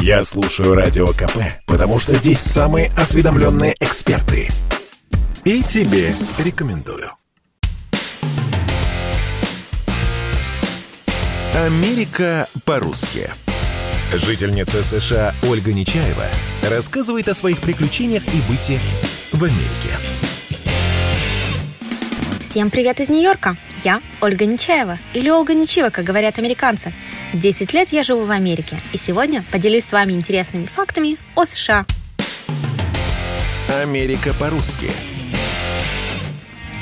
Я слушаю Радио КП, потому что здесь самые осведомленные эксперты. И тебе рекомендую. Америка по-русски. Жительница США Ольга Нечаева рассказывает о своих приключениях и быте в Америке. Всем привет из Нью-Йорка! Я Ольга Нечаева, или Ольга Нечива, как говорят американцы. 10 лет я живу в Америке, и сегодня поделюсь с вами интересными фактами о США. Америка по-русски.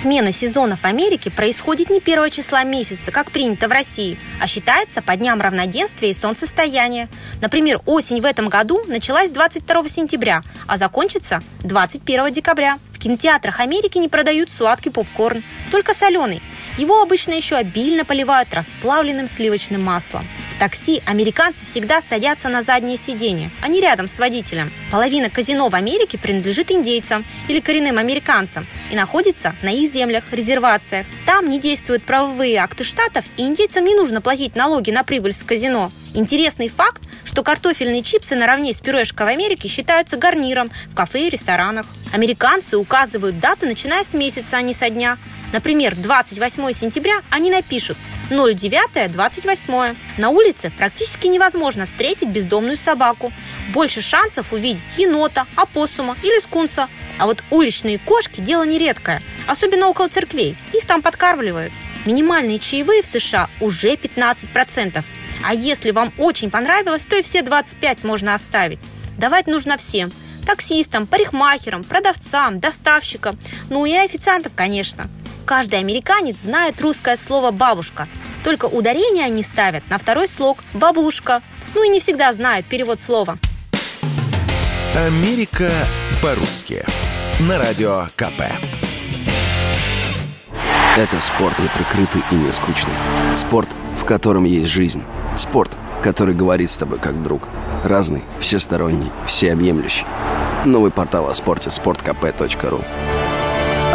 Смена сезонов в Америке происходит не 1 числа месяца, как принято в России, а считается по дням равноденствия и солнцестояния. Например, осень в этом году началась 22 сентября, а закончится 21 декабря. В кинотеатрах Америки не продают сладкий попкорн, только соленый. Его обычно еще обильно поливают расплавленным сливочным маслом. Такси американцы всегда садятся на заднее сиденье, а не рядом с водителем. Половина казино в Америке принадлежит индейцам или коренным американцам и находится на их землях, резервациях. Там не действуют правовые акты штатов, и индейцам не нужно платить налоги на прибыль с казино. Интересный факт, что картофельные чипсы наравне с пюрешкой в Америке считаются гарниром в кафе и ресторанах. Американцы указывают даты, начиная с месяца, а не со дня. Например, 28 сентября они напишут 09-28. На улице практически невозможно встретить бездомную собаку. Больше шансов увидеть енота, опоссума или скунса. А вот уличные кошки – дело нередкое, особенно около церквей. Их там подкармливают. Минимальные чаевые в США уже 15%. А если вам очень понравилось, то и все 25 можно оставить. Давать нужно всем – таксистам, парикмахерам, продавцам, доставщикам, ну и официантам, конечно. Каждый американец знает русское слово «бабушка», только ударение они ставят на второй слог «бабушка». Ну и не всегда знают перевод слова. Америка по-русски. На радио КП. Это спорт неприкрытый и не скучный. Спорт, в котором есть жизнь. Спорт, который говорит с тобой как друг. Разный, всесторонний, всеобъемлющий. Новый портал о спорте – sportkp.ru